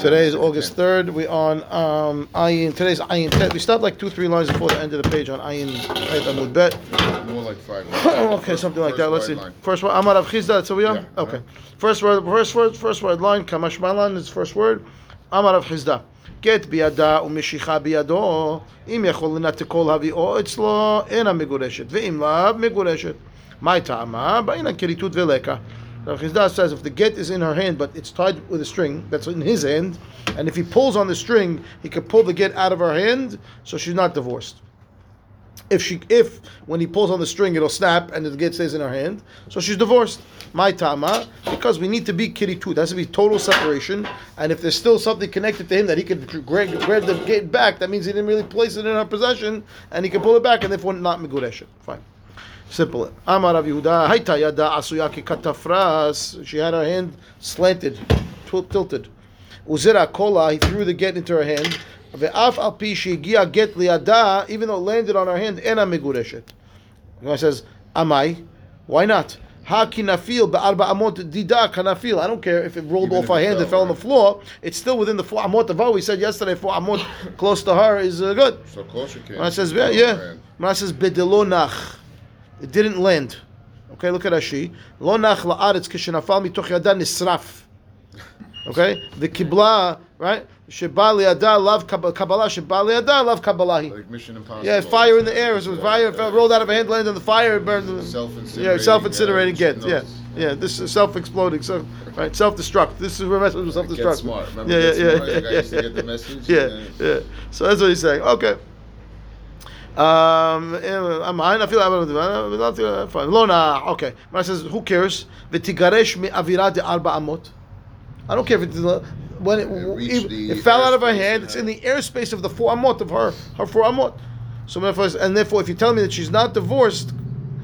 Today is August 3rd. We on um, Ayin. Today's Ayin Tet. We stopped like two, three lines before the end of the page on Ayin Tet Amud Bet. More like five. okay, First- something like first that. Let's see. wide line. First word, Amar Rav Chizda. So we on? Yeah, Okay. uh-huh. First word, first word, first word line. Kamash Malan is first word. Amar Rav Chizda. גט בידה ומשיכה בידו, אם יכול לנתקו להביאו אצלו, אינה מגורשת, ואם לאו, מגורשת. מה טעמה? בעניין כריתות ולקה. Rav Chizda says if the get is in her hand, but it's tied with a string that's in his hand, and if he pulls on the string, he could pull the get out of her hand, so she's not divorced if she if when he pulls on the string it'll snap and the get stays in her hand, so she's divorced. My tama because we need to be kiritu. There has to be total separation, and if there's still something connected to him that he could grab, grab the get back, that means he didn't really place it in her possession, and he can pull it back, and therefore not migureshet. Fine. Simple. Amar Rav Yehuda, Haita yada asuya ki katafras. She had her hand slanted, til- tilted. Uzira kola, he threw the get into her hand. Ve'af al pi shegiya get liada, even though it landed on her hand, ena migureshet. The says, Amai, why not? Ha kinafil be'arba amot dida kanafil. I don't care if it rolled Even off her hand and fell, fell on the floor. It's still within the four amot of We said yesterday four amot close to her is uh, good. So kosher came. When it says, yeah, yeah. When it says it didn't land. Okay, look at Rashi. Lo nach la'aretz kishenafal mitoch yada nisraf. Okay, the kibla, right? Sheba liada lav kab- kabbalah. Sheba liada lav kabbalah. Like Mission Impossible. Yeah, fire in the air. It was fire fell, rolled out of a hand, landed on the fire, it burned. the- Self-incinerating, Yeah, self-incinerating uh, get. Yeah, yeah. This is self-exploding. So, right, self-destruct. This is where message with self-destruct. Get smart. Remember yeah, yeah, yeah, The guy used to yeah, get the message Yeah, and yeah. So that's what he's saying. Okay. Um, I'm I feel I'm fine. Lona, okay. Mara says, who cares? V'tigaresh mi avira de arba amot. I don't care if it when it, It it, it fell out of her hand. It's in the airspace of the four amot of her her four amot. So therefore, and therefore, if you tell me that she's not divorced,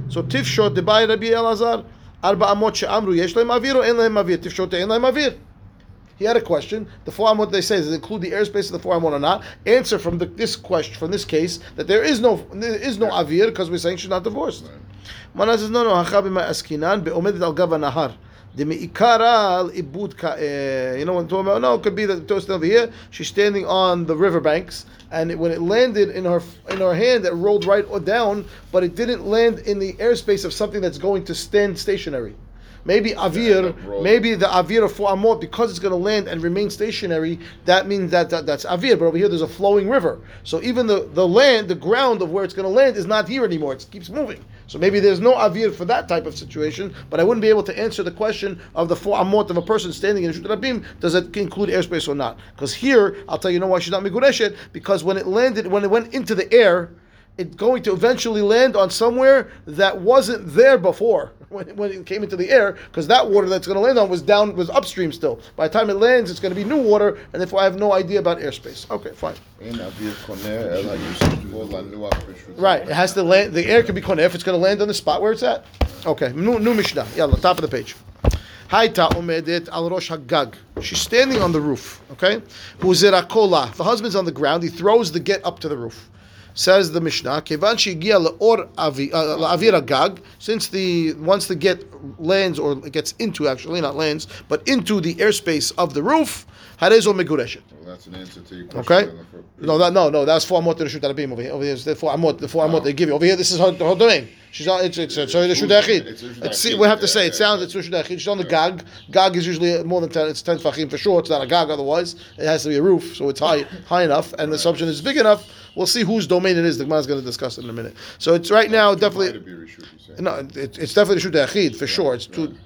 so tifshot debay Rabbi Elazar arba amot she'amru yesh lehem avir or en lehem avir tifshot en lehem avir. He had a question. The four amot they say does it include the airspace of the four amot or not? Answer from the, this question from this case that there is no there is no avir because we're saying she's not divorced. Mana says no no hachabi ma askinan beomedet al gav nahar. The meikara al ibud ka. eh, You know what I'm talking about? No, it could be that the toast over here. She's standing on the riverbanks, and it, when it landed in her in her hand, it rolled right or down, but it didn't land in the airspace of something that's going to stand stationary. Maybe avir, maybe the avir of four amot because it's going to land and remain stationary. That means that, that that's avir. But over here, there's a flowing river. So even the the land, the ground of where it's going to land is not here anymore. It keeps moving. So maybe there's no avir for that type of situation. But I wouldn't be able to answer the question of the four amot of a person standing in Shut Rabim. Does it include airspace or not? Because here, I'll tell you, know why she's not migureshet because when it landed, when it went into the air it's going to eventually land on somewhere that wasn't there before when, when it came into the air, because that water that's going to land on was down was upstream still. By the time it lands, it's going to be new water, and therefore I have no idea about airspace. Okay, fine. Right, it has to land. The air can be koner if it's going to land on the spot where it's at. Okay, new, Mishnah. Yeah, the top of the page. Haita omedet al rosh hagag. She's standing on the roof. Okay, who's The husband's on the ground. He throws the get up to the roof. Says the Mishnah, Kevan shegia leor uh, la'avir gag. Since the once the get lands or gets into actually not lands, but into the airspace of the roof, harezo megureshet. Well, that's an answer to your question. Okay. No, that no, no. That's four amot to the Rishut Arabim over here. Over here, is the four amot. The four amot they give you over here. This is her, her domain. She's on. It's it's, it's her Rishut Achid. We have to say it sounds it's Rishut Achid. She's on the gag. Gag is usually more than ten. It's ten fachim for sure. It's not a gag otherwise. It has to be a roof, so it's high high enough, and the assumption is big enough. We'll see whose domain it is. The Gemara is going to discuss it in a minute. So it's right now definitely. be Rishut, you say. No, it, it's definitely the Shut Achid for sure. It's two,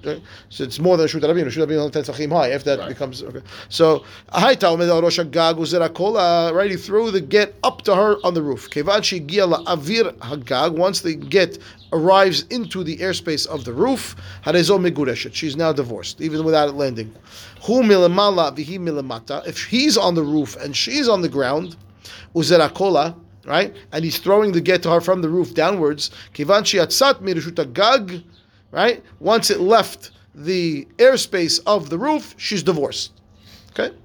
so it's more than Shut Rabin. Shut Rabin only ten tachim high. If that becomes okay, so Hai Talmud al Rosh Hagag uzerakola. Right, he threw the get up to her on the roof. Kevan shegia avir Hagag. Once the get arrives into the airspace of the roof, harezo megureshet. She's now divorced, even without it landing. Hu milamala vihi milamata. If he's on the roof and she's on the ground, uzerakola. Right, and he's throwing the get to her from the roof downwards. Kivan shiatzat mirishut gag right? Once it left the airspace of the roof, she's divorced. Okay?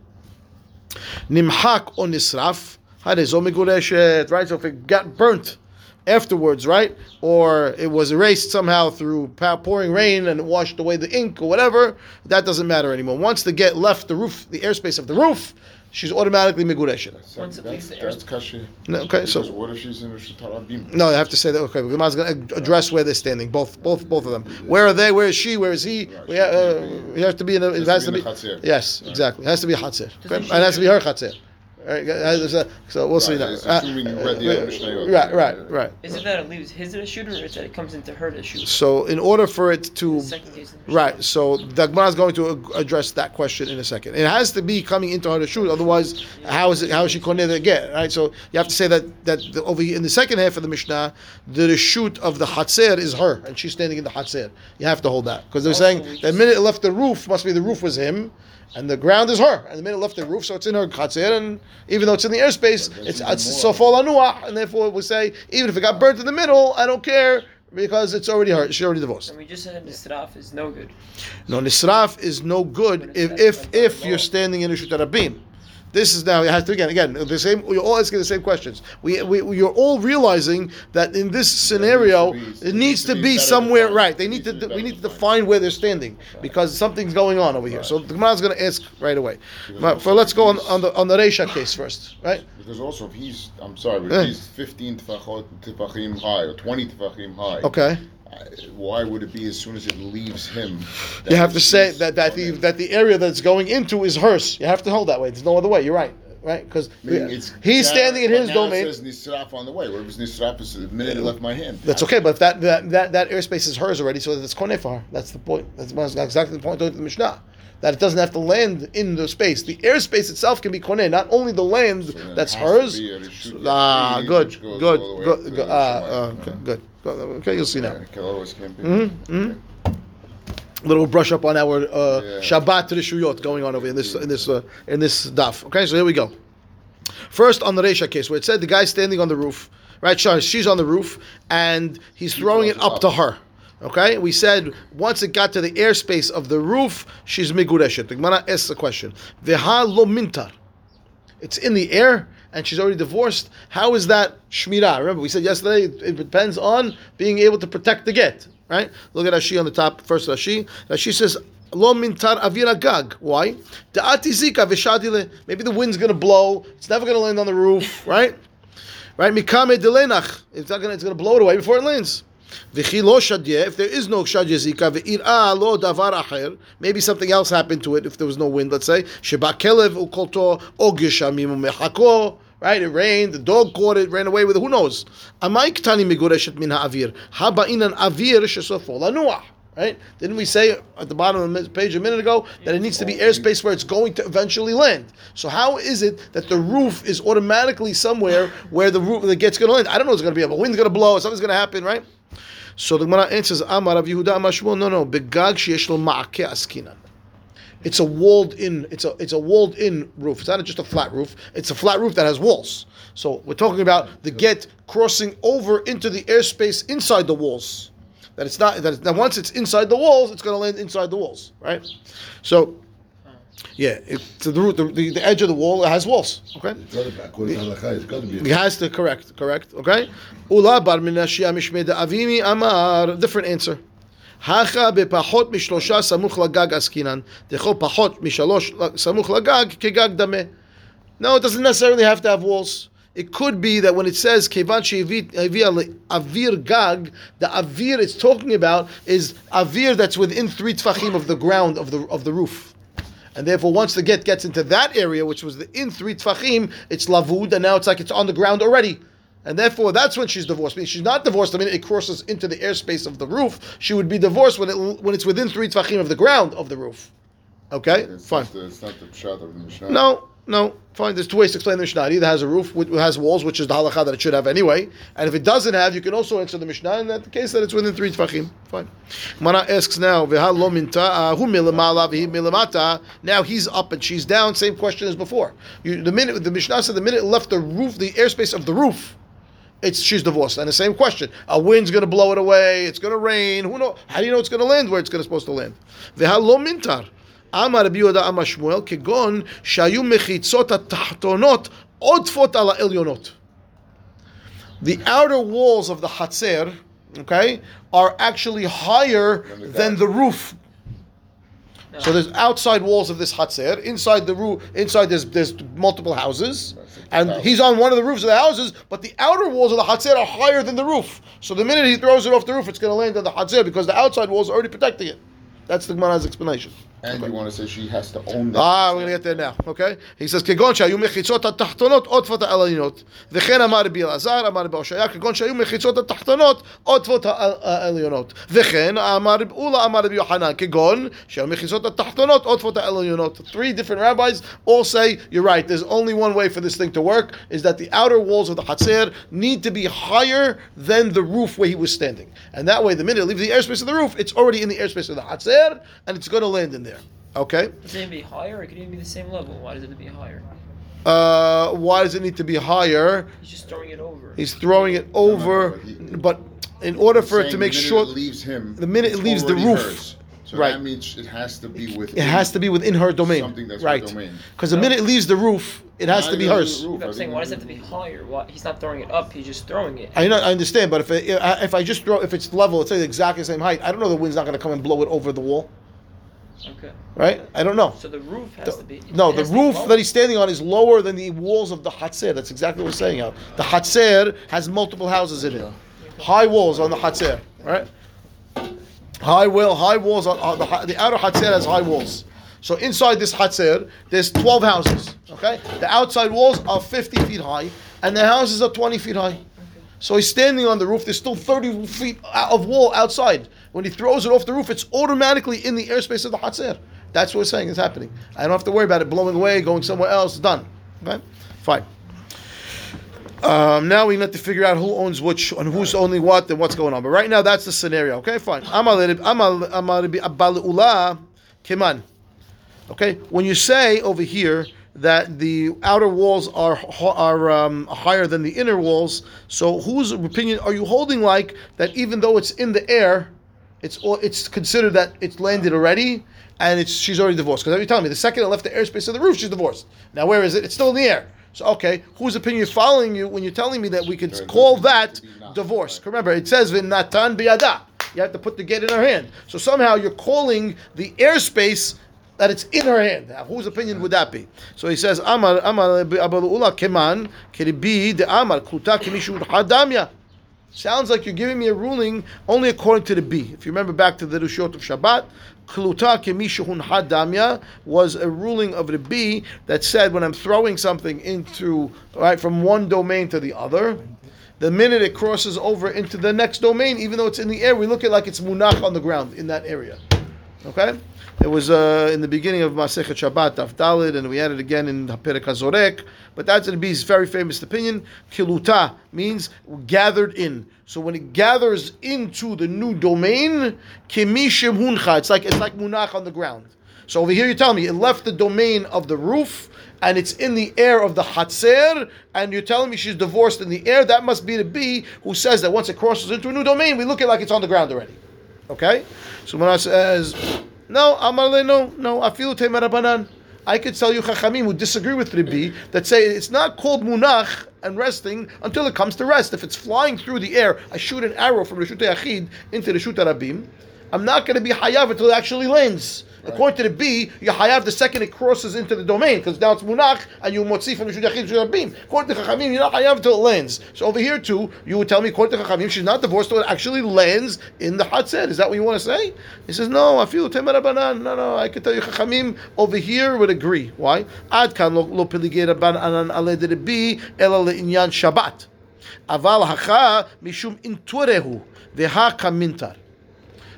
Nimhak or nisraf, harezo migureshet, right? So if it got burnt, afterwards, right? Or it was erased somehow through pouring rain and it washed away the ink or whatever. That doesn't matter anymore. Once the get left the roof, the airspace of the roof, she's automatically migureshet. Once it leaves That's, the air- that's kashi. No, okay, so- what if she's in a Shatarabim? No, I have to say that. Okay, Gemara's going to address where they're standing. Both, both, both of them. Where are they? Where is she? Where is he? We, uh, we have to be in. A, it has to be. Yes, exactly. It has to be a chatzir. Okay? And it has to be her chatzir. Right? uh, So we'll see Right, now. it's Uh, assuming you read the other Mishnayot. Right, right, right. Is it that it leaves his to shoot, or is it that it comes into her to shoot? So, in order for it to The second case. of the Right. So the Gemara is going to address that question in a second. It has to be coming into her to shoot. Otherwise, how is it? How is she going to get? Right. So you have to say that that the, over here in the second half of the Mishnah, the shoot of the Hatzer is her, and she's standing in the Hatzer. You have to hold that because they're Also, saying we the minute it left the roof must be the roof was him. And the ground is her, and the minute it left the roof, so it's in her chatzir, and even though it's in the airspace, it's that's it's even so anuah, and therefore we say even if it got burnt in the middle, I don't care because it's already her. She's already divorced. And we just said the straf is no good. No, nisraf is no good if if, if you're standing in Rishut Rabim. This is now it has to again again the same. You're all asking the same questions. We, we you're all realizing that in this scenario be- it needs to be better somewhere defined. right. They need to to we need to define where they're standing because something's going on over here. So the Gemara is going to ask right away. But for let's go on, on the on the Reisha case first, right? Because also, if he's, I'm sorry, but Eh. if he's 15 tefachot, tefachim high or 20 tefachim high, Okay. Why would it be as soon as it leaves him? You have to say that that the that the area that's going into is hers. You have to hold that way. There's no other way. You're right, right? Because he's standing in his domain. It says nisraf on the way. What if it's nisraf is the minute it left my hand? That's okay, but if that, that that that airspace is hers already, so that's koneh for her. That's the point. That's exactly the point of the Mishnah. That it doesn't have to land in the space. The airspace itself can be koneh, not only the land So that's hers. be a reshut Ah, good, good, all the way good. up good the ah, uh, okay, good. Okay, you'll see now. Yeah, can't be. Mm-hmm. Little brush up on our uh, Yeah. Shabbat Rishuyot going on over in this in this uh, in this daf. Okay, so here we go. First on the Reisha case, where it said the guy's standing on the roof, right? She's on the roof, and he's throwing it up. to her. Okay, we said once it got to the airspace of the roof, she's migureshet. The Gemara asks the question: Veha lo mintar. It's in the air, and she's already divorced. How is that shmirah? Remember, we said yesterday it, depends on being able to protect the get. Right? Look at Rashi on the top. First Rashi. Rashi says. Lo mintar avira gag. Why? Da'ati zika v'shadile. Maybe the wind's gonna blow. It's never gonna land on the roof, right? Right? Mikame delenach. It's not gonna. It's gonna blow it away before it lands. V'chi lo. If there is no shadye zika ve'ira lo davar acher. Maybe something else happened to it. If there was no wind, let's say sheba kelev ukolto og yeshamim mechako. Right? It rained. The dog caught it. Ran away with it. Who knows? Amai ktani migureshet min ha'avir. Haba inan avir shesofo lanuah. Right? Didn't we say at the bottom of the page a minute ago that it needs to be airspace where it's going to eventually land? So how is it that the roof is automatically somewhere where the roof the get's going to land? I don't know It's going to be. A wind's going to blow. Something's going to happen, right? So the Gemara answers, Amar Rav Yehuda Amar Shmuel, no, no, begag sheyesh lo ma'akeh askinan. It's a walled in. It's a it's a walled in roof. It's not just a flat roof. It's a flat roof that has walls. So we're talking about the get crossing over into the airspace inside the walls. That it's not that, that once it's inside the walls, it's going to land inside the walls, right? So, yeah, it, to the root, the, the, the edge of the wall has walls. Okay. It's got to be, according to halakha, it's got to be. He has to correct, correct, okay? Ula bar minashia mishmei avimi amar, different answer. Hacha בפחות משלושה סמוך לגג עסקינן, דכל פחות משלוש סמוך לגג כגג דמה. No, it doesn't necessarily have to have walls. It could be that when it says kevan she'avia avir gag, the avir it's talking about is avir that's within three tfachim of the ground of the of the roof. And therefore, once the get gets into that area, which was the in three tfachim, it's lavud, and now it's like it's on the ground already. And therefore, that's when she's divorced. I mean, she's not divorced. I mean, it crosses into the airspace of the roof. She would be divorced when it when it's within three tfachim of the ground of the roof. Okay, It's fine. Not the, it's not the pshat of the Mishnah. No, no, fine. There's two ways to explain the Mishnah. It either has a roof, which has walls, which is the halacha that it should have anyway. And if it doesn't have, you can also answer the Mishnah in that the case that it's within three tefachim. Fine. Mana asks now, "V'ha lo minta, uh. Now he's up and she's down. Same question as before. You, the minute the Mishnah said the minute it left the roof, the airspace of the roof it's she's divorced. And the same question: a wind's going to blow it away. It's going to rain. Who knows? How do you know it's going to land where it's going to supposed to land? Mintar. Amar Rabbi Yehuda Amar Shmuel kegon shayu mechitzot atachtonot odfot ala. The outer walls of the hatzer, okay, are actually higher than the roof so there's outside walls of this hatzer. Inside the roof, inside there's there's multiple houses, and he's on one of the roofs of the houses. But the outer walls of the Hatzer are higher than the roof. So the minute he throws it off the roof, it's going to land on the Hatzer because the outside walls are already protecting it. That's the Gemara's explanation. And you want to say she has to own that. Ah, we're gonna get there now. Okay? He says, כגון שהיו מחיצות התחתונות עוטפות העליונות. וכן אמר רבי אלעזר, אמר רבי הושעיה, כגון שהיו מחיצות התחתונות עוטפות העל- העליונות. וכן אמר רבי אולה, אמר רבי יוחנן, כגון שהיו מחיצות התחתונות עוטפות העליונות. Three different rabbis all say, you're right, there's only one way for this thing to work, is that the outer walls of the Hatzer need to be higher than the roof where he was standing. And that way, the minute it leaves the airspace of the roof, it's already in the airspace of the Hatzer, and it's gonna land in there. Okay? Does it even be higher? Or it could even be the same level. Why does it have to be higher? Uh, why does it need to be higher? He's just throwing it over. He's throwing it over, but he- but in order for it to Saying make the minute sure it leaves him, the minute it leaves the roof. hers. So Right. that means it has to be with. it has to be within her domain, Something that's her right? domain. Because the minute it leaves the roof, it has to be hers. I'm saying, why does it have to be higher? Why, he's not throwing it up. He's just throwing it. I know, I understand, but if it, if I just throw, if it's level, it's exactly the same height. I don't know the wind's not going to come and blow it over the wall, Okay. right? I don't know. So the roof has to be. No, the has to be roof that he's standing on is lower than the walls of the Hatzer. That's exactly what we're saying out. The Hatzer has multiple houses in it. High walls on the Hatzer, right? High wall, high walls on, on the the outer Hatzer has high walls. So inside this Hatzer, there's 12 houses. Okay, the outside walls are 50 feet high, and the houses are 20 feet high. So he's standing on the roof. There's still 30 feet of wall outside. When he throws it off the roof, it's automatically in the airspace of the Hatzer. That's what we're saying is happening. I don't have to worry about it blowing away, going somewhere else. Done. Okay? Fine. Um, now we need to figure out who owns which and who's owning what and what's going on. But right now, that's the scenario. Okay, fine. Kiman. Okay, when you say over here that the outer walls are are um, higher than the inner walls, so whose opinion are you holding? Like that, even though it's in the air, it's all- it's considered that it's landed already, and it's she's already divorced. Because you're telling me the second it left the airspace of the roof, she's divorced. Now where is it? It's still in the air. So okay, whose opinion is following you when you're telling me that we could call that to be not, divorce? Remember, it says v'natan biyada. You have to put the get in her hand. So somehow you're calling the airspace that it's in her hand. Now, whose opinion would that be? So he says, Amar Amar Abalula Keman Kiribi de Amar Kluta Kimishu Hadamya. Sounds like you're giving me a ruling only according to the B. If you remember back to the Rishot of Shabbat, Kluta Kemishahun Hadamya was a ruling of the B that said when I'm throwing something into right from one domain to the other, the minute it crosses over into the next domain, even though it's in the air, we look at it like it's munach on the ground in that area. Okay? It was uh, in the beginning of Masechet Shabbat, Daf Dalid, and we had it again in Perek HaZorek. But that's the B's very famous opinion. Kiluta means gathered in. So when it gathers into the new domain, kimishim huncha. It's like it's like munach on the ground. So over here, you tell me it left the domain of the roof and it's in the air of the Hatzer, and you're telling me she's divorced in the air. That must be the B who says that once it crosses into a new domain, we look at it like it's on the ground already. Okay? So when I says, no, Amarle, no, no, afilu temarabanan. I could tell you Chachamim who disagree with Ribi that say it's not called munach and resting until it comes to rest. If it's flying through the air, I shoot an arrow from Rishut Yachid into the Rishut Rabim, I'm not going to be hayav until it actually lands. According to the B, you hayav the second it crosses into the domain because now it's munach and you motzi from the Rabim. According to Chachamim, you're not hayav until it lands. So over here too, you would tell me according to Chachamim, she's not divorced until it actually lands in the Hatzed. Is that what you want to say? He says, no, I feel temarabanan. No, no, I can tell you Chachamim over here would agree. Why? Ad kan lo lo peligei rabbanan ale de Rabbi ela le'inyan Shabbat. Veha kamintar.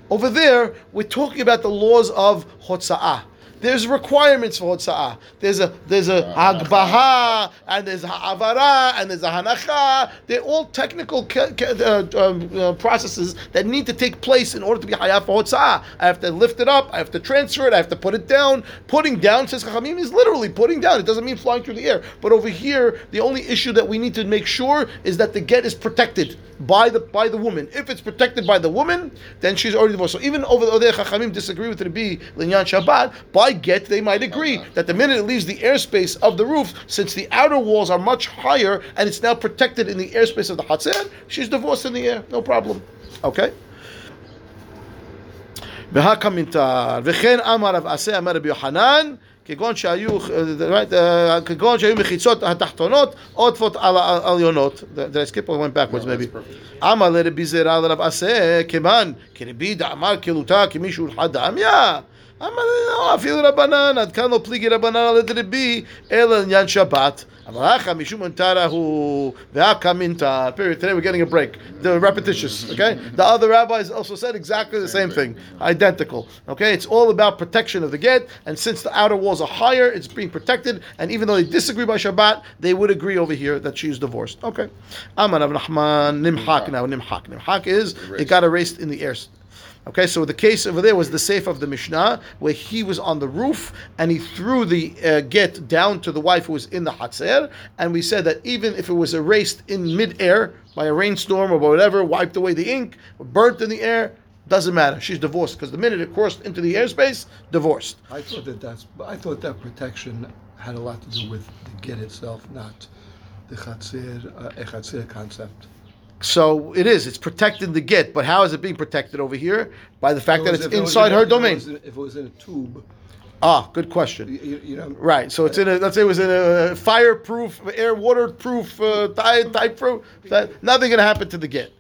Over there, we're talking about the laws of hotza'ah. There's requirements for hotza'ah. There's a there's a agbaha and there's a avara and there's a hanacha. They're all technical ca- ca- uh, um, uh, processes that need to take place in order to be hayaf for hotza'ah. I have to lift it up. I have to transfer it. I have to put it down. Putting down says chachamim is literally putting down. It doesn't mean flying through the air. But over here, the only issue that we need to make sure is that the get is protected by the by the woman. If it's protected by the woman, then she's already divorced. So even over there, Chachamim disagree with Rabbi Linyan Shabbat. By by get, they might agree that the minute it leaves the airspace of the roof, since the outer walls are much higher and it's now protected in the airspace of the Hatzer, she's divorced in the air. No problem. Okay? והקמינטר, וכן אמר רב עשה אמר רבי יוחנן, כגון שהיו, right, uh, כגון שהיו מחיצות התחתונות עוטפות על העליונות. Did I skip or went backwards maybe? אמר לרבי זירא לרב עשה, כיוון כרבי דאמר כלותה כמישהו חד דמיה. אמר לא, אפילו רבנן, עד כאן לא פליגי רבנן על ידי רבי, אלא עניין שבת. אמר אחא משום מנתרא הוא, והקא מנתר. Period. Today we're getting a break. The repetitious, okay? The other rabbis also said exactly the same thing. Identical. Okay? It's all about protection of the get, and since the outer walls are higher, it's being protected, and even though they disagree by Shabbat, they would agree over here that she's divorced. Okay. Amar Rav Nachman, Nimhak now, Nimhak. Nimhak is, it got erased in the air. Okay, so the case over there was the safe of the Mishnah, where he was on the roof and he threw the uh, get down to the wife who was in the Hatzer, and we said that even if it was erased in midair by a rainstorm or whatever, wiped away the ink, burnt in the air, doesn't matter. She's divorced because the minute it crossed into the airspace, divorced. I thought that that's, I thought that protection had a lot to do with the get itself, not the chatzir, uh, a chatzir concept. So it is. It's protecting the get, but how is it being protected over here? By the fact that If it's it inside in a- her if it domain. in- If it was in a tube, Ah, good question. you- you, you know. Right. So it's in a let's say it was in a fireproof, air waterproof, uh, type type proof. That nothing gonna happen to the get.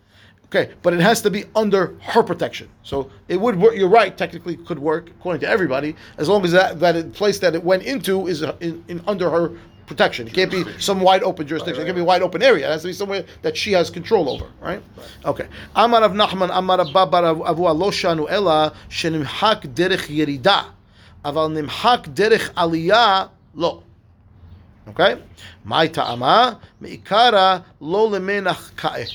Okay, but it has to be under her protection. So it would work. You're right. Technically, could work according to everybody as long as that that place that it went into is uh, in, in under her protection. It can't be some wide open jurisdiction. It can't be a wide open area. It has to be somewhere that she has control over, right? Okay. Amar of Nachman, Amar of Babar Avu Aloshanu Ela, Shenimhak Derech Yerida, Aval Nimhak Derech Aliyah Lo. Okay? My ta'ama, me'ikara lo lemenach ka'eh.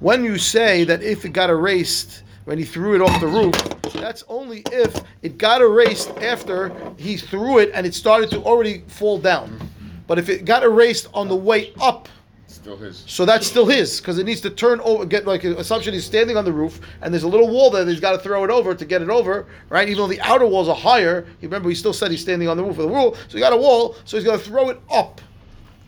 When you say that if it got erased when he threw it off the roof, that's only if it got erased after he threw it and it started to already fall down. But if it got erased on the way up, Still his. so that's still his because it needs to turn over. Get like assumption he's standing on the roof and there's a little wall there that he's got to throw it over to get it over, right? Even though the outer walls are higher, remember he still said he's standing on the roof of the wall. so he got a wall, so he's going to throw it up.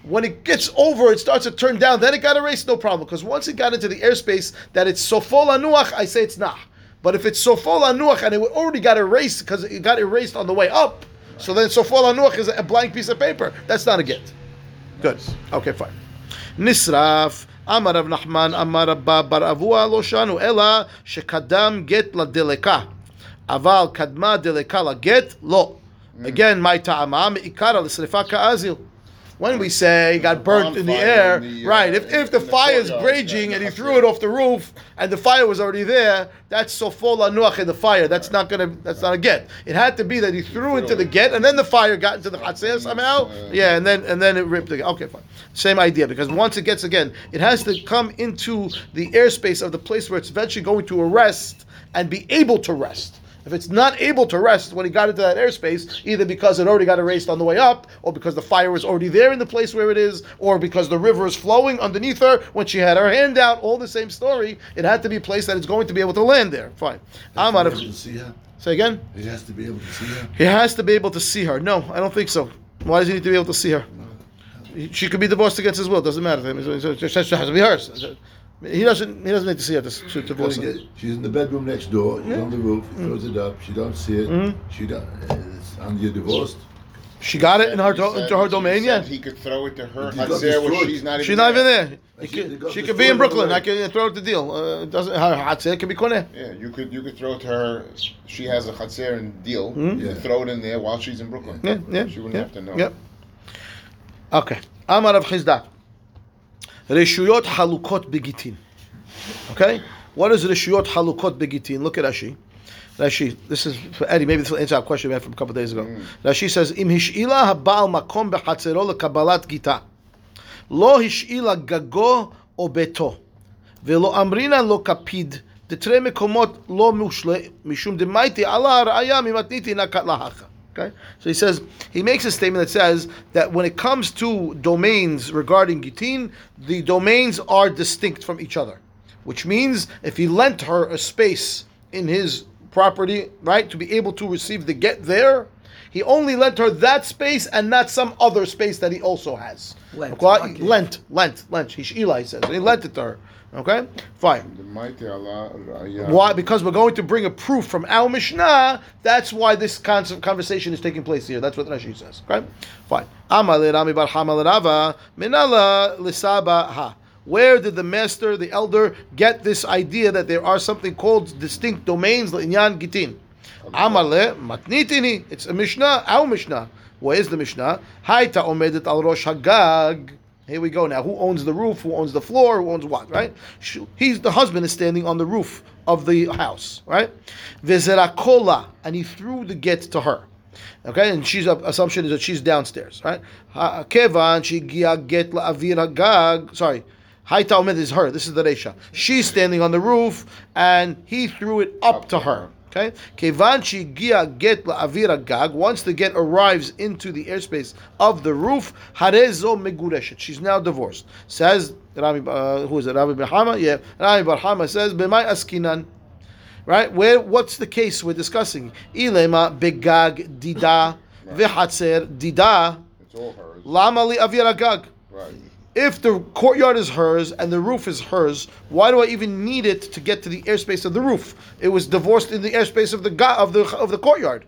When it gets over, it starts to turn down. Then it got erased, no problem. Because once it got into the airspace that it's sofol anuach, I say it's nah. But if it's sofol anuach and it already got erased because it got erased on the way up, so then sofol anuach is a blank piece of paper. That's not a get. Good. Okay, fine. נשרף, אמר רב נחמן, אמר רבא בר אבוה לא שנו, אלא שקדם גט לדלקה. אבל קדמה דלקה לגט, לא. Again, my טעמה, מעיקרא לשרפה כאזיל. When we say it got burnt in the air, in the, uh, right? If, if the the fire is raging and he threw it off the roof and the fire was already there, that's sofol anuach in the fire. That's not gonna. That's not a get. It had to be that he threw into the get and then the fire got into the chatzir somehow. Yeah, and then and then it ripped. The, okay, fine. Same idea because once it gets again, it has to come into the airspace of the place where it's eventually going to arrest and be able to rest. If it's not able to rest when he got into that airspace, either because it already got erased on the way up, or because the fire was already there in the place where it is, or because the river is flowing underneath her when she had her hand out, all the same story, it had to be a place that it's going to be able to land there. Fine. I'm out of. to see her. Say again? He has to be able to see her. He has to be able to see her. No, I don't think so. Why does he need to be able to see her? She could be divorced against his will. Doesn't matter. It has to be hers. He doesn't. He doesn't need to see her to, to divorce her. She's in the bedroom next door. She's on the roof. He Mm. throws it up. She don't see it. Mm-hmm. She don't. It's, and you're divorced. She got it in her do, said- into her domain. Yeah. He could throw it to her He Hatzer where she's not even She's not even there. He She- could, she could be in Brooklyn. away. I can throw out the deal. Uh, it doesn't her Hatzer can be koneh. Yeah, you could you could throw it to her. She has a Hatzer and deal. Hmm? You could throw it in there while she's in Brooklyn. Yeah, yeah. She wouldn't yeah, have to know. Yeah. Okay. Amar Rav Chizda. Reshuyot halukot begitin. Okay. What is reshuyot halukot begitin? Look at Rashi. Rashi, this is for Eddie. Maybe this will answer our question we had from a couple of days ago. Rashi says, "Im hishila habal makom bechatzero lekabalat gita, lo hishila gago o beto, velo amrina lo kapid." דתרי מקומות לא מושלה, משום דמייטי עלה הראיה ממתניתי נקת להכה. Okay? So he says, he makes a statement that says that when it comes to domains regarding Gitin, the domains are distinct from each other. Which means if he lent her a space in his property, right, to be able to receive the get there, he only lent her that space and not some other space that he also has. Lent, Okay? okay. Lent, lent, lent. He, Eli says he lent it to her. Okay, fine. The mighty Allah, uh, Raya. Why? Because we're going to bring a proof from our Mishnah. That's why this con- conversation is taking place here. That's what Rashi says. Okay, fine. Amale Rami bar Hamal Rava Minala Lisaba Ha. Where did the master, the elder, get this idea that there are something called distinct domains, Inyan Gitin? Amale Matnitini. It's a Mishnah, our Mishnah. Where is the Mishnah? Haita Omedet Al Rosh Hagag. Here we go now. Who owns the roof? Who owns the floor? Who owns what? Right? He's the husband is standing on the roof of the house. Right? Vezerakola, and he threw the get to her. Okay, and she's uh, assumption is that she's downstairs. Right? Kevan she get la hagag. Sorry. Haita Omed is her. This is the Resha. She's standing on the roof, and he threw it up to her. Okay? Kevan gia get la'avira gag. Once the get arrives into the airspace of the roof, harezo megureshet. She's now divorced. Says Rami, uh, who is it? Rabbi Bahama? Yeah. Rami bar Hama says, B'mai askinan. Right? Where? What's the case we're discussing? Ilema begag dida v'hatzer dida It's all hers. lama li avira gag. Right. If the courtyard is hers and the roof is hers, why do I even need it to get to the airspace of the roof? It was divorced in the airspace of the of the of the courtyard.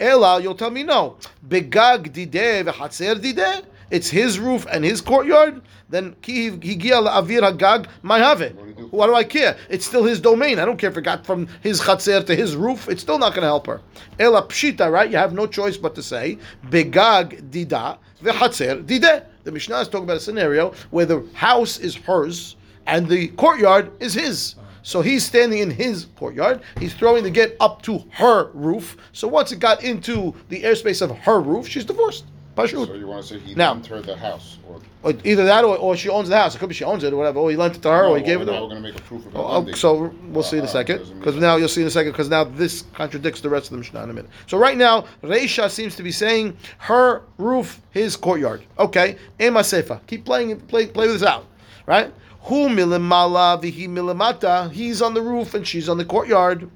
Ela, you'll tell me no. Begag dide v'hatzer dide. It's his roof and his courtyard. Then higia la'avir hagag mayhave. Why do I care? It's still his domain. I don't care if it got from his chatzer to his roof. It's still not going to help her. Ela pshita, right? You have no choice but to say begag dida v'hatzer dide. The Mishnah is talking about a scenario where the house is hers and the courtyard is his. So he's standing in his courtyard. He's throwing the get up to her roof. So once it got into the airspace of her roof, she's divorced. Pashut. So you want to say he Now- her the house, Or either that or, or she owns the house. It could be she owns it or whatever. Or he lent it to her or he gave it to her. we're going to make a proof of Oh, lending. so we'll see in a Uh, second because now you'll see in a second because now this contradicts the rest of the Mishnah in a minute. So right now, Reisha seems to be saying her roof, his courtyard. Okay, Ema Sefa. Keep playing it, play play this out, right? Hu milimala vihi milimata. He's on the roof and she's on the courtyard.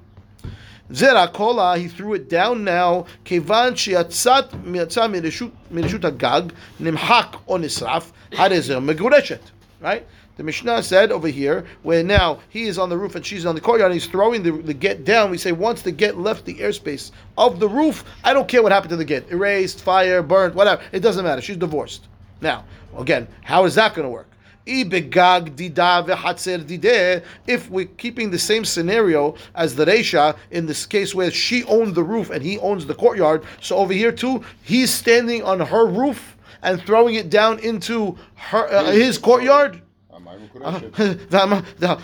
Zera kola, he threw it down now. Kevan shiatzat miatza mireshut mireshut hagag nimhak o nisraf harezer megureshet. Right? The Mishnah said over here, where now he is on the roof and she's on the courtyard, and he's throwing the, the get down. We say once the get left the airspace of the roof, I don't care what happened to the get, erased, fire, burnt, whatever. It doesn't matter. She's divorced. Now, again, how is that going to work? If we're keeping the same scenario as the Reisha in this case where she owned the roof and he owns the courtyard, so over here too, he's standing on her roof and throwing it down into her uh, his courtyard. Amai Mekureshet.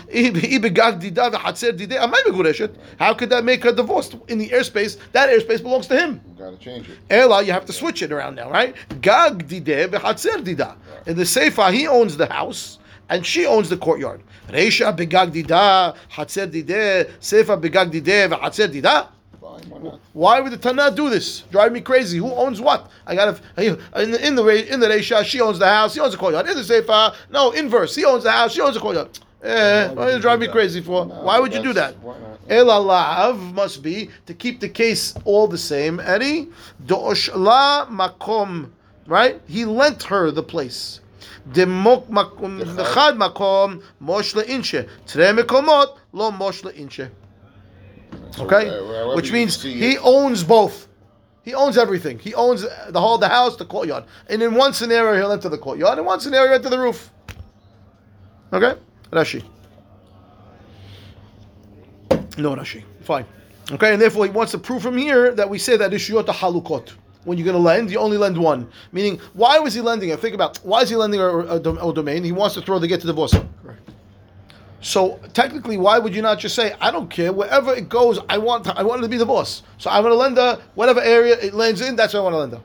Ibegag dida v'hatzer dideh. Amai megureshet. How could that make her divorced in the airspace? That airspace belongs to him. You got to change it. Ela, you have to switch it around now, right? Gag v'chatzer dida. In the Seifa, he owns the house and she owns the courtyard. Reisha begag dida, hatzer dide, Seifa begag dide v'chatzer dida. Fine, why not? Why would the Tana do this? Drive me crazy. Who owns what? I gotta in the in the Re- in the Reisha, she owns the house, he owns the courtyard. In the Seifa, no inverse. He owns the house, she owns the courtyard. Eh, why you drive me crazy for? Why would you do that? El alav must be to keep the case all the same. Eddie dosh la makom, right? He lent her the place. Demok makom makom mosh inche. Tre mekomot lo mosh inche. So, Okay, wherever which means he it, owns both. He owns everything. He owns the whole the house, the courtyard. And in one scenario, he'll enter the courtyard. In one scenario, he'll enter the roof. Okay, Rashi. No Rashi. Fine. Okay, and therefore he wants to prove from here that we say that is shiyot halukot. When you're going to lend, you only lend one. Meaning, why was he lending it? Think about why is he lending a, a, a domain? He wants to throw the get to divorce. Correct. So technically, why would you not just say, "I don't care, wherever it goes, I want, to, I want to be the boss." So I'm going to lend her whatever area it lands in. That's what I want to lend her.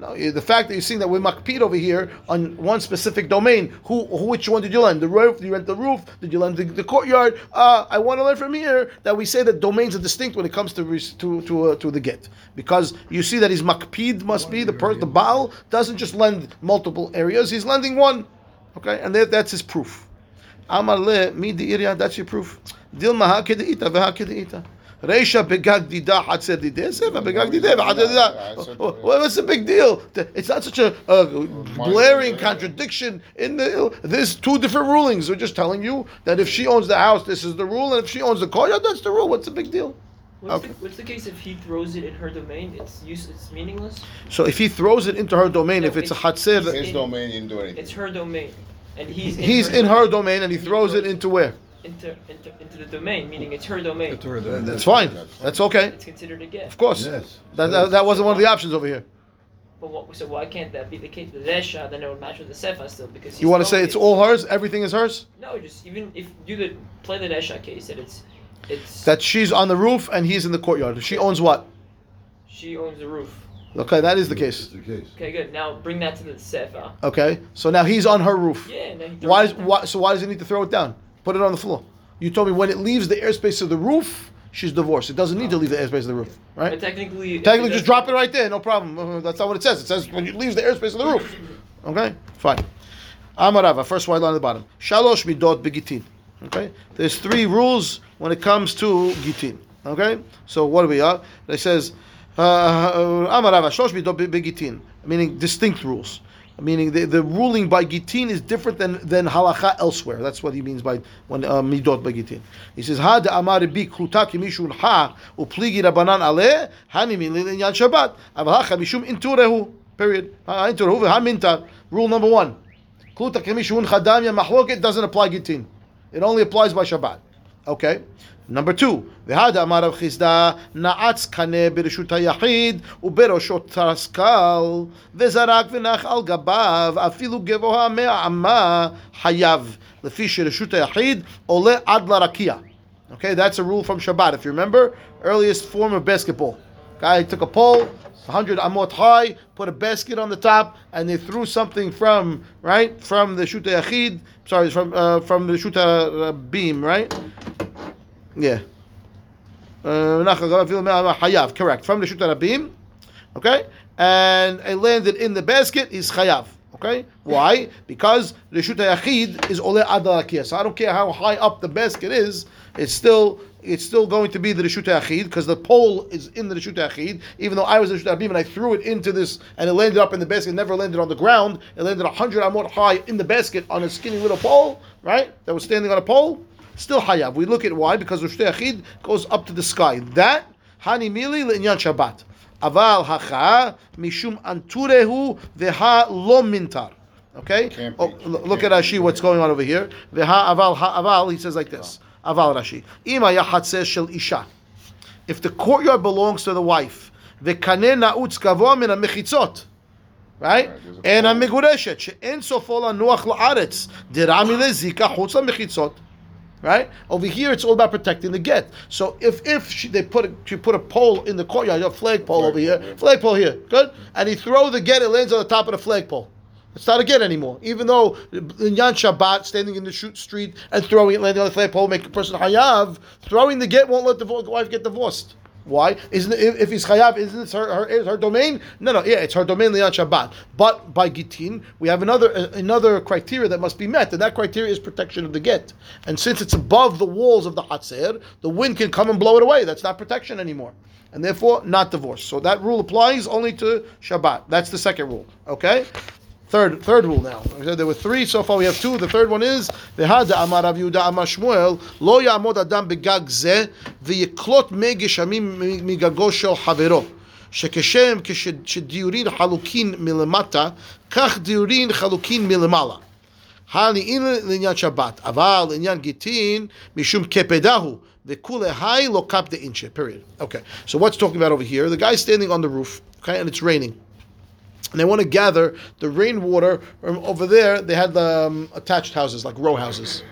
No, you- the fact that you're seeing that we're makpid over here on one specific domain. Who, who, which one did you lend? The roof? Did you rent the roof? Did you lend the, the courtyard? Uh, I want to learn from here that we say that domains are distinct when it comes to to to, uh, to the get, because you see that he's makpid must be the per, the baal doesn't just lend multiple areas; he's lending one. Okay, and that, that's his proof. Amar le mi di irya, that's your proof. Dilma ha kedeita veha kedeita. Reisha begag dida hatzer dideh, sefa begag dideh v'hatzer dideh. Well, What's the big deal? It's not such a, a blaring contradiction in the. There's two different rulings. We're just telling you that if she owns the house, this is the rule, and if she owns the courtyard, that's the rule. What's the big deal? What's, Okay. the, what's the case if he throws it in her domain? It's use. It's meaningless. So if he throws it into her domain, No, if it's a it's- hatzer, His domain, you didn't do anything. It's her domain, and he's in he's in her domain and he throws it into where? into, into into the domain, meaning it's her domain. It's her domain. That's fine. That's okay. It's considered a get. Of course. Yes. That, that, that wasn't one of the options over here. But what, so why can't that be the case with the Resha? Then it would match with the Sefa still because he's You want to say it's all hers? Everything is hers? No, just even if you could play the Resha case that it's it's That she's on the roof and he's in the courtyard. She owns what? she owns the roof. Okay, that is the That's case. the case. Okay, good. Now bring that to the sefer. Okay, so now he's on her roof. Yeah, and he Why, throws does, why? So why does he need to throw it down? Put it on the floor. You told me when it leaves the airspace of the roof, she's divorced. It doesn't need to leave the airspace of the roof, But right? technically, Technically, just doesn't- drop it right there. No problem. That's not what it says. It says when it leaves the airspace of the roof. Okay, fine. Amarava, first white line at the bottom. Shalosh midot begitin. Okay, there's three rules when it comes to gitin. Okay, so what do we are? It says uh, begitin, meaning distinct rules. Meaning the, the ruling by gitin is different than, than halacha elsewhere. That's what he means by when uh, midot by gitin. He says ha de amar bi kluta kimishun ha upligi rabanan aleh hani min linyan shabbat aval ha mishum inturehu. Period. Inturehu ha mintar. Rule number one. Kluta kimishun chadam ya mahloket doesn't apply gitin. It only applies by Shabbat. Okay. Number two, והדה אמר רב חיסדא, נעץ קנה ברשות היחיד ובראשו תרסקל וזרק ונח על גביו אפילו גבוה מהאמה חייב לפי שרשות היחיד עולה עד לרקיע. Okay, that's a rule from Shabbat. If you remember, earliest form of basketball. Guy took a pole, 100 amot high, put a basket on the top, and they threw something from right from the shuta yachid. Sorry, from uh, from the shuta uh, beam, right? Yeah. Uh, Hayav, correct. From the shuta beam, okay, and it landed in the basket is chayav. Okay, why? Because the shuta yachid is ole adalakia. So I don't care how high up the basket is, it's still it's still going to be the Rishut Achid because the pole is in the Rishut Achid. Even though I was the Rishut Abim and I threw it into this and it landed up in the basket, never landed on the ground. It landed 100 amot high in the basket on a skinny little pole, right? That was standing on a pole Still Hayab. We look at why because Rishut Achid goes up to the sky. That Hani Mili L'inyan Shabbat. Aval Hacha Mishum Anturehu Veha Lo Mintar. Okay? Can't Oh, be. l- look at Rashi, what's going on over here. Veha Aval Ha Aval, he says like this. Aval Rashi. Ima Yahatzeh Shel Isha. If the courtyard belongs to the wife, וקנה נעוץ גבוה מן המחיצות, right? there's a אין pole. המגורשת, שאין סופו לנוח לארץ, דרמי לזיקה חוץ למחיצות. Right over here, it's all about protecting the get. So if if she, they put a, she put a pole in the courtyard, a flag pole over here, Flagpole, flag pole here, good, and he throw the get, it lands on the top of the flag pole. It's not a get anymore. Even though in Yan Shabbat, standing in the shoot street and throwing it, landing on the flagpole, make a person hayav, throwing the get won't let the wife get divorced. Why? Isn't it, if, he's chayav, isn't it her, her, it's her domain? No, no, yeah, it's her domain Liyan Shabbat. But by Gitin, we have another another criteria that must be met, and that criteria is protection of the get. And since it's above the walls of the Hatzer, the wind can come and blow it away. That's not protection anymore. And therefore, not divorce. So that rule applies only to Shabbat. That's the second rule. Okay? Third, third rule now. I said there were three. So far we have two. The third one is v'hada amar Rav Yehuda amar Shmuel lo ya'amod adam begag zeh v'yiklot me geshamim migago shel havero. שכשם כשדיורין חלוקין מלמטה, כך דיורין חלוקין מלמעלה. הנעין לעניין שבת, אבל לעניין גיטין, משום קפדהו, וכולי היי לא קפ דאינשה, period. Okay, so what's talking about over here? The guy's standing on the roof, okay, and it's raining. And they want to gather the rainwater from over there. They had the um, attached houses, like row houses.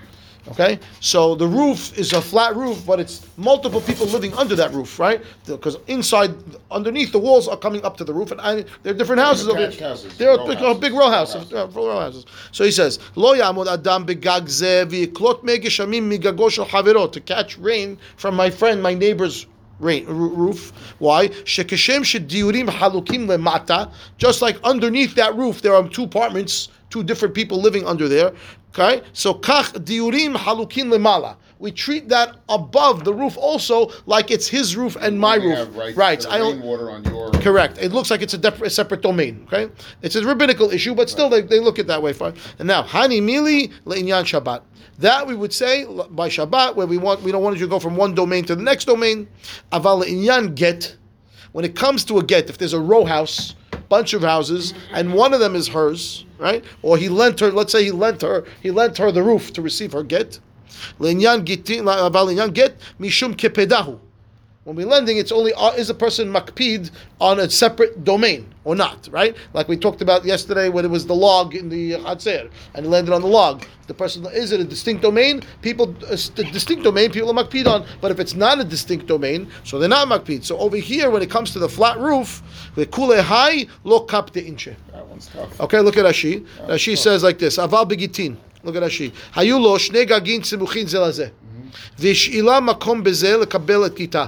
Okay, so the roof is a flat roof, but it's multiple people living under that roof, right? Because inside, underneath, the walls are coming up to the roof, and I, they're different houses. over there. houses, They're a row big, a houses. row Houses. uh, row houses. So he says, "Lo yamod adam begag zeh v'yiklot me geshamim migago shel havero," to catch rain from my friend, my neighbor's roof. Why? Shekeshem shediurim halukim lemata. Just like underneath that roof, there are two apartments, two different people living under there. Okay, so kach diurim halukim lemala. We treat that above the roof also like it's his roof and my roof. rights right. I don't. rainwater on your. Correct. It looks like it's a, dep- a separate domain. Okay, it's a rabbinical issue, but still they, they look at that way. Fine. And now hani mili leinyan Shabbat. That we would say by Shabbat, where we want we don't want you to go from one domain to the next domain. Aval leinyan get. When it comes to a get, if there's a row house, bunch of houses, and one of them is hers, right? Or he lent her. Let's say he lent her. He lent her the roof to receive her get. Gittin get mishum kepedahu. When we're lending, it's only uh, is a person makpid on a separate domain or not, right? Like we talked about yesterday when it was the log in the Hatzer and it landed on the log. The person is it a distinct domain? People a the distinct domain people are makpid on, but if it's not a distinct domain, so they're not makpid. So over here, when it comes to the flat roof, the kule high lo kapte inche. That one's tough. Okay, look at Rashi. Rashi says like this: Aval begitin Look at Rashi. Hayu lo shne gagin tzimuchin זה לזה. והשאילה מקום בזה לקבל את כיתה.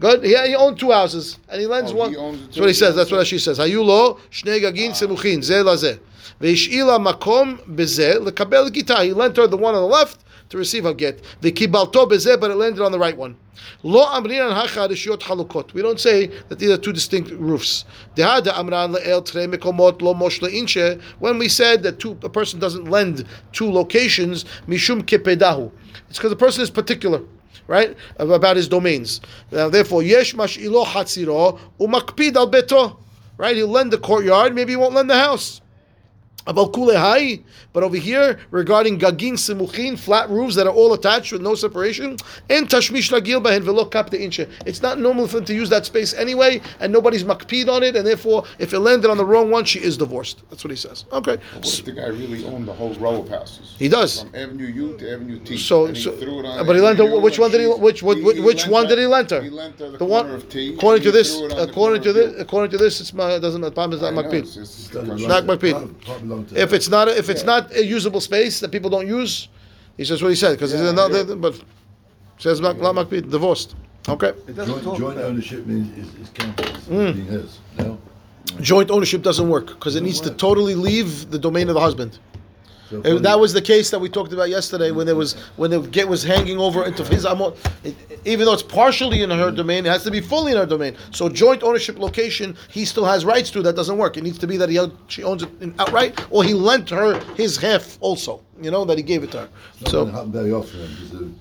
Good. He, he owned two houses, and he lends Oh, one. he owns it That's too? what he says. That's what Rashi says. היו לו שני גגין סמוכים, זה לזה. והשאילה מקום בזה לקבל גיטה. He lent her the one on the left to receive a get. The kibalto bezeh, but it landed on the right one. Lo amrin an hachadishiyot halukot. We don't say that these are two distinct roofs. Dehada amran le'el tre mekomot lo mosh le'inche. When we said that two, a person doesn't lend two locations, mishum kepedahu. It's because the person is particular right? About his domains. Now, therefore, yesh mashilo hatziro umakpid al beto, right? He'll lend the courtyard, maybe he won't lend the house. About kulehai, but over here regarding gagin simuchin, flat roofs that are all attached with no separation, and tashmish lagil bahen velo kapte inche. It's not normal for them to use that space anyway, and nobody's makpid on it, and therefore, if it landed on the wrong one, she is divorced. That's what he says. Okay, What if the guy really owned the whole row of houses? he does. From Avenue U to Avenue T. So, and he so threw it on but he lent her. Which one did he? she's- Which which, which, which lent one her- did he lent her? He lent her the, the corner one. of T. according to this, threw it on the according to this, according to this, it's my doesn't. The problem is not I makpid. it's just- Doesn't it's Not belong- makpid. Part- part to If it's not, if it's Yeah. not a usable space that people don't use, he says what he said because Yeah, not. yeah. But says not not makpid, divorced. Okay, It doesn't Joint, talk joint ownership means is, is counted as Mm. being his. No. joint ownership doesn't work because it needs to totally leave the domain of the husband. Uh, That was the case that we talked about yesterday when there was when the get was hanging over into his amot. Even though it's partially in her domain, it has to be fully in her domain. So joint ownership location, he still has rights to. That doesn't work. It needs to be that he she owns it outright, or he lent her his half also. You know that he gave it to her. Not So going to happen very often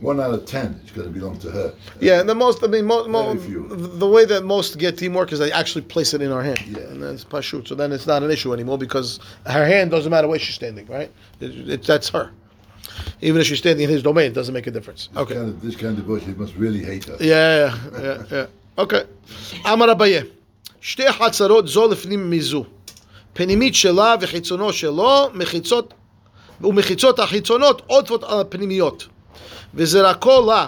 one out of ten is going to belong to her. yeah, and the most I mean mo, mo, Very few. the way that most get teamwork is they actually place it in her hand, Yeah. and then it's pashut. So then it's not an issue anymore because her hand doesn't matter where she's standing, right? It, it, that's her. Even if she's standing in his domain, it doesn't make a difference. This Okay. kind of, this kind of divorce, you must really hate her. Yeah, yeah, yeah, yeah. אוקיי. אמר אביי, שתי חצרות זו לפנים מזו. פנימית שלה וחיצונו שלו, מחיצות, ומחיצות החיצונות עוטפות על הפנימיות. וזרקו לה,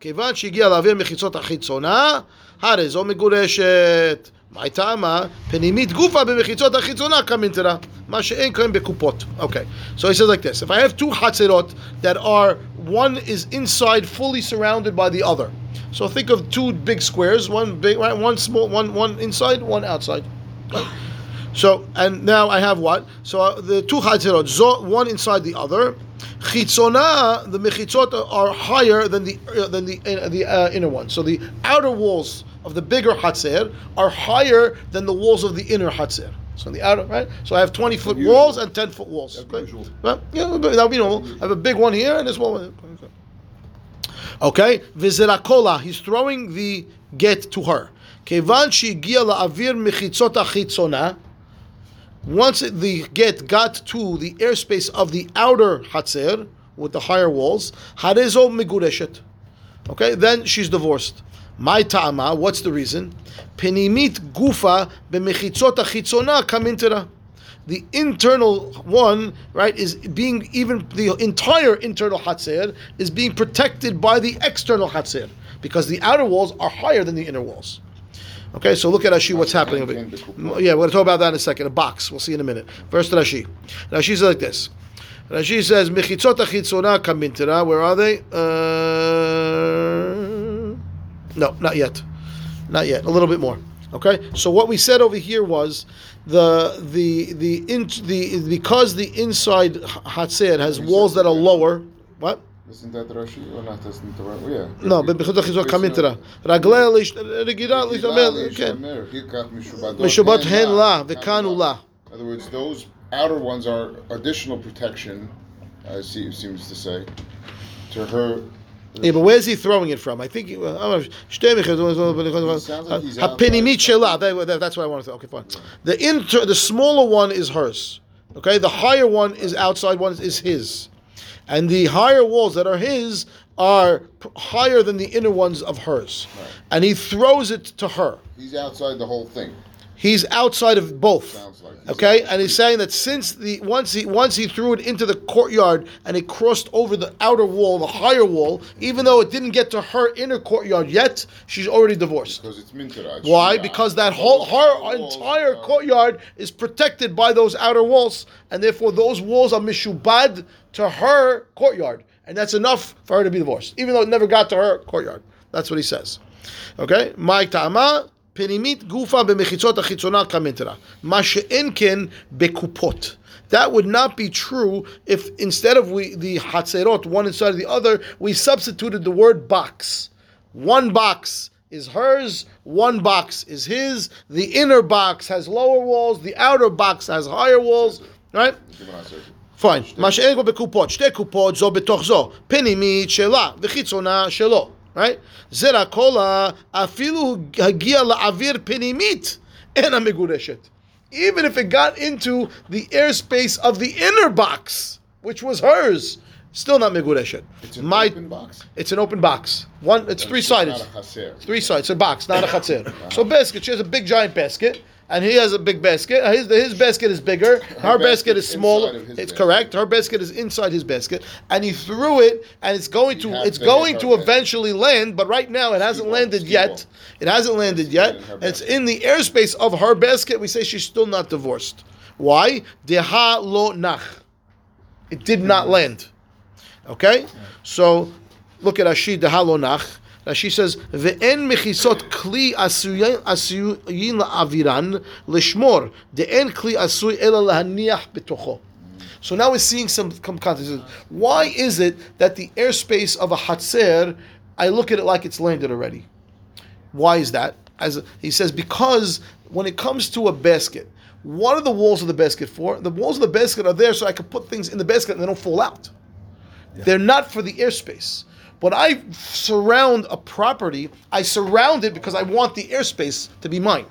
כיוון שהגיע להעביר מחיצות החיצונה, הרי זו מגורשת. מה היא טעמה? פנימית גופה במחיצות החיצונה כמינטרה. מה שאין כאן בקופות. Okay. So he says like this. If I have two chatzerot that are, one is inside fully surrounded by the other. So think of two big squares, one big, right, one small, one, one inside, one outside. So, and now I have what? So uh, the two chatzerot, zo- one inside the other. Chitzona, the mechitzot are higher than the uh, than the uh, the uh, inner ones. So the outer walls of the bigger hatzer are higher than the walls of the inner hatzer. So the outer, right? So I have 20 foot walls and 10 foot walls. Okay? Right? Yeah, that would be normal. I have a big one here and this one. Okay, vizerakola. He's throwing the get to her. Kevan shegiya avir mechitzot achitzona once the get got to the airspace of the outer hatzer with the higher walls, harezo megureshet. Okay, then she's divorced. My ta'ama, what's the reason? Penimit gufa b'mechitzot hachitzona kamintera. The internal one, right, is being even the entire internal hatzer is being protected by the external hatzer because the outer walls are higher than the inner walls. Okay, so look at Rashi, what's happening. Yeah, we're going to talk about that in a second. A box, we'll see in a minute. First Rashi. Rashi says like this. Rashi says, Mechitzot achitzona kamintera. Where are they? Uh, no, not yet. Not yet. A little bit more. Okay. So what we said over here was the the the in, the because the inside hatzer has walls that are lower. What? Isn't that Rashi or not? Isn't the right? Yeah. No, בבחינות החיזוק קמינטרה. רגליה להשת- רגילה להשתמר, כן. משובות הן לה, וכאן הוא לה. In other words, those outer ones are additional protection, as he seems to say, to her. Yeah, but where's he throwing it from? I think he- uh, I don't know, שתי מחיצות, sounds like he's הפנימית שלה, that- that- that's what I want to say. Okay, fine. The inter, the smaller one is hers. Okay, the higher one is outside one is his, and the higher walls that are his are p- higher than the inner ones of hers, and he throws it to her. He's outside the whole thing. He's outside of both. Like Okay, and he's saying that since the once he once he threw it into the courtyard and it crossed over the outer wall, the higher wall, even though it didn't get to her inner courtyard yet, she's already divorced. Because it's. Why? shia. Because that whole her entire courtyard is protected by those outer walls, and therefore those walls are mishubad to her courtyard, and that's enough for her to be divorced, even though it never got to her courtyard. That's what he says. Okay, my tama. פנימית גופה במחיצות החיצונה כמנטרה. מה שאין כן בקופות. That would not be true if instead of we the hatzerot, one inside of the other, we substituted the word box. One box is hers, one box is his. The inner box has lower walls, the outer box has higher walls, right? Fine. מה שאין בו בקופות, שתי קופות זו בתוך זו, פנימית שלה וחיצונה שלו. Right? זה רק כל ה... אפילו הגיע לאוויר פנימית, אין המגורשת. Even if it got into the airspace of the inner box, which was hers, Still not Megureshet. It's an My, open box. It's an open box. One. It's three sided. Three sides. It's a box, not a chatzer. Uh-huh. so basket. She has a big giant basket and he has a big basket. His, his basket is bigger. Her, basket basket is smaller. inside of his It's basket. correct. Her basket is inside his basket, and he threw it, and it's going He to it's going to her basket. eventually land, but right now it hasn't landed yet. It hasn't landed yet. It's in the airspace of her basket. We say she's still not divorced. Why? Deha lo nach. It did not land. Okay? So look at Rashi Dehalonach. Uh, Rashi says, "Ve'en mechisot kli asuyin la'aviran lishmor de'en kli asuy ela lahaniach betocho." So now we're seeing some, some context. Why is it that the airspace of a hatzer, I look at it like it's landed already? Why is that? As he says, because when it comes to a basket, what are the walls of the basket for? The walls of the basket are there so I can put things in the basket and they don't fall out. They're not for the airspace. When I surround a property, I surround it because I want the airspace to be mine.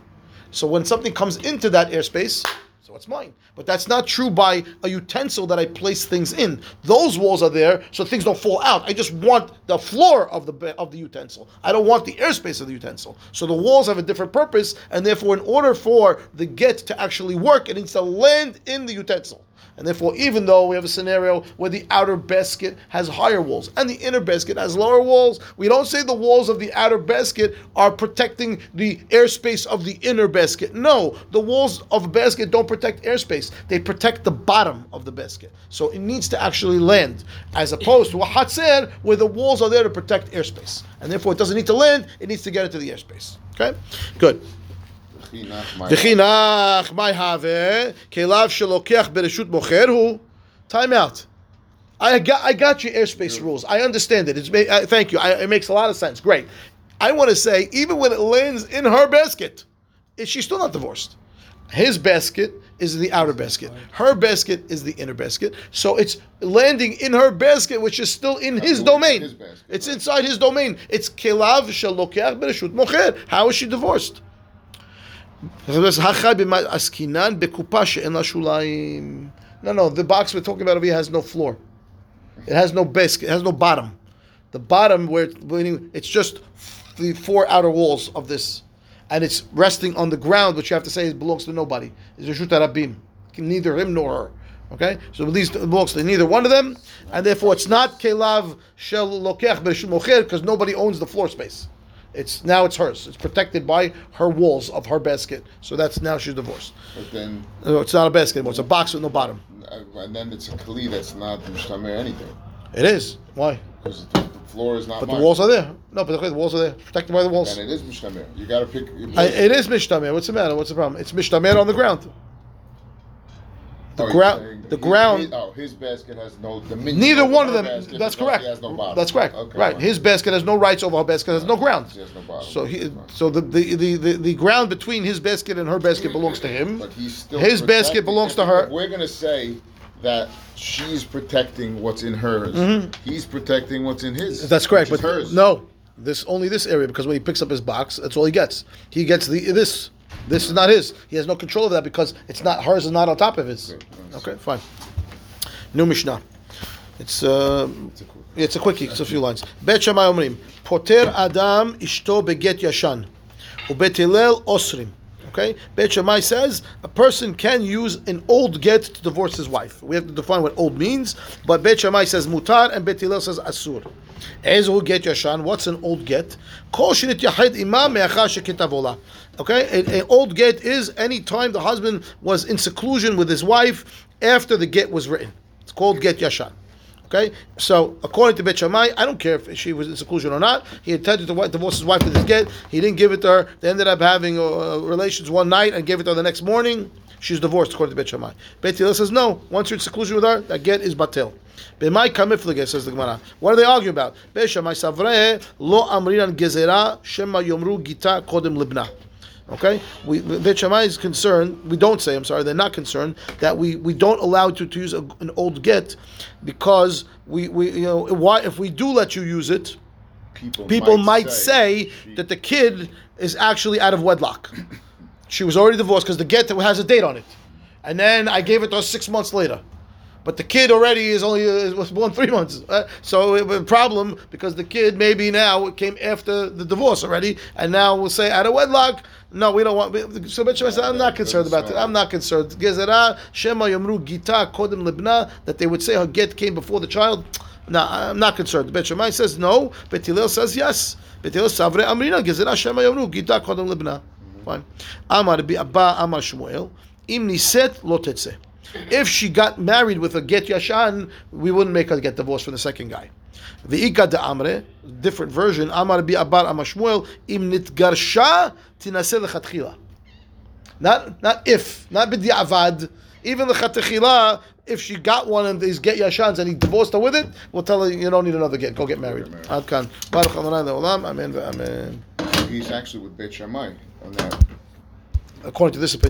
So when something comes into that airspace, so it's mine. But that's not true by a utensil that I place things in. Those walls are there so things don't fall out. I just want the floor of the of the utensil. I don't want the airspace of the utensil. So the walls have a different purpose, and therefore, in order for the get to actually work, it needs to land in the utensil. And therefore, even though we have a scenario where the outer basket has higher walls and the inner basket has lower walls, we don't say the walls of the outer basket are protecting the airspace of the inner basket. No, the walls of a basket don't protect airspace, they protect the bottom of the basket. So it needs to actually land, as opposed to a hatzer where the walls are there to protect airspace. And therefore, it doesn't need to land, it needs to get into the airspace. Okay? Good. V'chinach my have kelav shelokeach bereshut mocher. Time out. I got, I got your airspace rules. I understand it. It's, uh, thank you. I, it makes a lot of sense. Great. I want to say, even when it lands in her basket, eh, is she still not divorced. His basket is in the outer basket. Her basket is the inner basket. So it's landing in her basket, which is still in his domain. His basket, it's right. inside his domain. It's kelav shalokeach bereshut mocher. How is she divorced? No, no, the box we're talking about over here has no floor. It has no base. It has no bottom. The bottom where it- it's just the four outer walls of this, and it's resting on the ground, which you have to say it belongs to nobody. Is Reshut Rabim, neither him nor her. Okay, so at least it belongs to neither one of them, and therefore it's not kelav shel lokech because nobody owns the floor space. It's now it's hers. It's protected by her walls of her basket. So that's now she's divorced. But then, No, it's not a basket anymore. It's a box with no bottom. uh, and then it's a kli that's not mishtamer anything It is. Why? because the, the floor is not. But the walls are there. No, but the walls are there, protected by the walls. And it is mishtamer. You got to pick. I, it is mishtamer. What's the matter? What's the problem? It's mishtamer on the ground. The Oh, ground. the ground. His, oh, his basket has no dominion. Neither one of them. basket That's correct. No. That's correct. Okay, right. His basket has no rights over her basket. Has no ground. Has no bottom. So he, so the, the, the, the, the ground between his basket and her basket belongs to him. But he's still His basket belongs to her. We're gonna say that she's protecting what's in hers, he's protecting what's in his. Mm-hmm. That's correct. But hers. no, this only this area because when he picks up his box, that's all he gets. He gets the this. This is not his. He has no control of that because it's not hers. Is not on top of his. Okay, fine. New Mishnah. It's uh, it's a quickie. It's a few lines. Bet Shammai Omrim Poter Adam Ishto Beget Yashan Ubet Hillel Osrim. Okay, Bet Shammai says a person can use an old get to divorce his wife. We have to define what old means, but Bet Shammai says mutar and Bet Hillel says asur. Ezu get yashan. What's an old get? Kol yachid imam me'achar shekitavola. Okay, an, old get is any time the husband was in seclusion with his wife after the get was written. It's called get yashan. Okay, so according to Bet Shammai, I don't care if she was in seclusion or not. He intended to divorce his wife with his get. He didn't give it to her. They ended up having uh, relations one night and gave it to her the next morning. She's divorced according to Bet Shammai. Bet says no. Once you're in seclusion with her, that get is batel. B'mai kamiflige says the Gemara. What are they arguing about? Bet Shammai savrei lo amrinan gezerah shema yomru gita kodem libna. Okay, we Bet Shammai is concerned. We don't say. I'm sorry, they're not concerned that we, we don't allow to, to use a, an old get because we, we you know why if we do let you use it, People, people might, say, that the kid is actually out of wedlock. She was already divorced because the get has a date on it, and then I gave it to her six months later. But the kid already is only uh, was born three months, uh, so it was a problem because the kid maybe now came after the divorce already, and now we'll say out of wedlock. No, we don't want. So Bet said, I'm not concerned about that. I'm not concerned. Gezerah Shema Yomru Gita Kodim Libna that they would say her get came before the child. No, I'm not concerned. Bet Shammai says no. Bet Hillel says yes. Bet Savre Amrina Gezerah Shema Yomru Gita Kodim Libna. Fine. Amar Bi Abba Amar Shmuel Im Niset Lo Tetzeh. If she got married with a get yashan, we wouldn't make her get divorced from the second guy. The Ika de Amre, different version, Amar bi Abar Amar Shmuel, im nitgarsha tinaseh lechatchila. Not not if, not b'di'avad. Even the chatechila, if she got one of these get yashans and he divorced her with it, we'll tell her you don't need another get. Go get married. Ad kan. Baruch le'olam. Amen ve'amen. He's actually with Beit Shammai on that. According to this opinion.